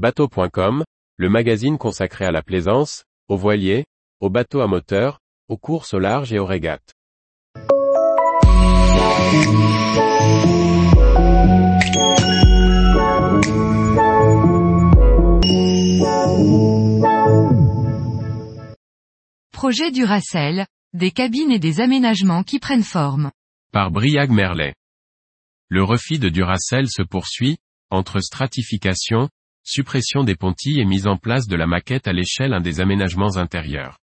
Bateau.com, le magazine consacré à la plaisance, aux voiliers, aux bateaux à moteur, aux courses au large et aux régates. Projet Duracell, des cabines et des aménagements qui prennent forme. Par Briag Merlet. Le refit de Duracell se poursuit, entre stratification, suppression des pontilles et mise en place de la maquette à l'échelle un des aménagements intérieurs.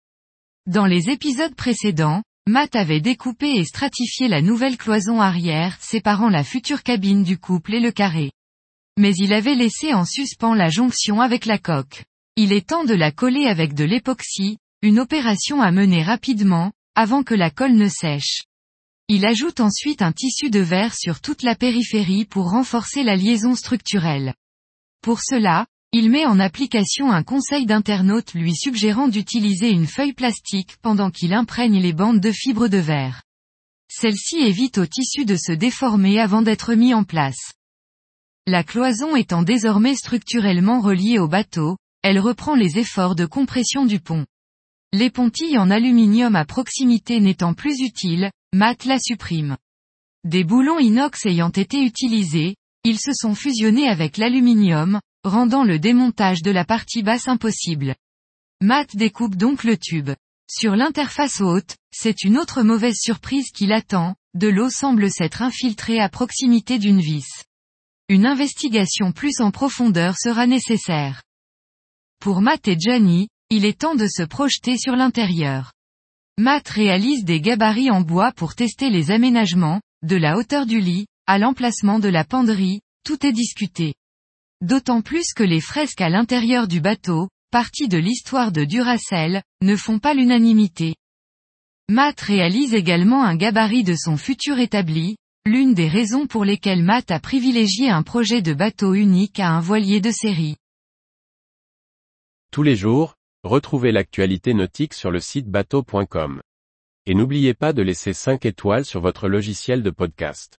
Dans les épisodes précédents, Matt avait découpé et stratifié la nouvelle cloison arrière séparant la future cabine du couple et le carré. Mais il avait laissé en suspens la jonction avec la coque. Il est temps de la coller avec de l'époxy, une opération à mener rapidement, avant que la colle ne sèche. Il ajoute ensuite un tissu de verre sur toute la périphérie pour renforcer la liaison structurelle. Pour cela, il met en application un conseil d'internaute lui suggérant d'utiliser une feuille plastique pendant qu'il imprègne les bandes de fibres de verre. Celle-ci évite au tissu de se déformer avant d'être mis en place. La cloison étant désormais structurellement reliée au bateau, elle reprend les efforts de compression du pont. Les pontilles en aluminium à proximité n'étant plus utiles, Matt la supprime. Des boulons inox ayant été utilisés, ils se sont fusionnés avec l'aluminium, rendant le démontage de la partie basse impossible. Matt découpe donc le tube. Sur l'interface haute, c'est une autre mauvaise surprise qui l'attend, de l'eau semble s'être infiltrée à proximité d'une vis. Une investigation plus en profondeur sera nécessaire. Pour Matt et Johnny, il est temps de se projeter sur l'intérieur. Matt réalise des gabarits en bois pour tester les aménagements, de la hauteur du lit, à l'emplacement de la penderie, tout est discuté. D'autant plus que les fresques à l'intérieur du bateau, partie de l'histoire de Duracell, ne font pas l'unanimité. Matt réalise également un gabarit de son futur établi, l'une des raisons pour lesquelles Matt a privilégié un projet de bateau unique à un voilier de série. Tous les jours, retrouvez l'actualité nautique sur le site bateau.com. Et n'oubliez pas de laisser 5 étoiles sur votre logiciel de podcast.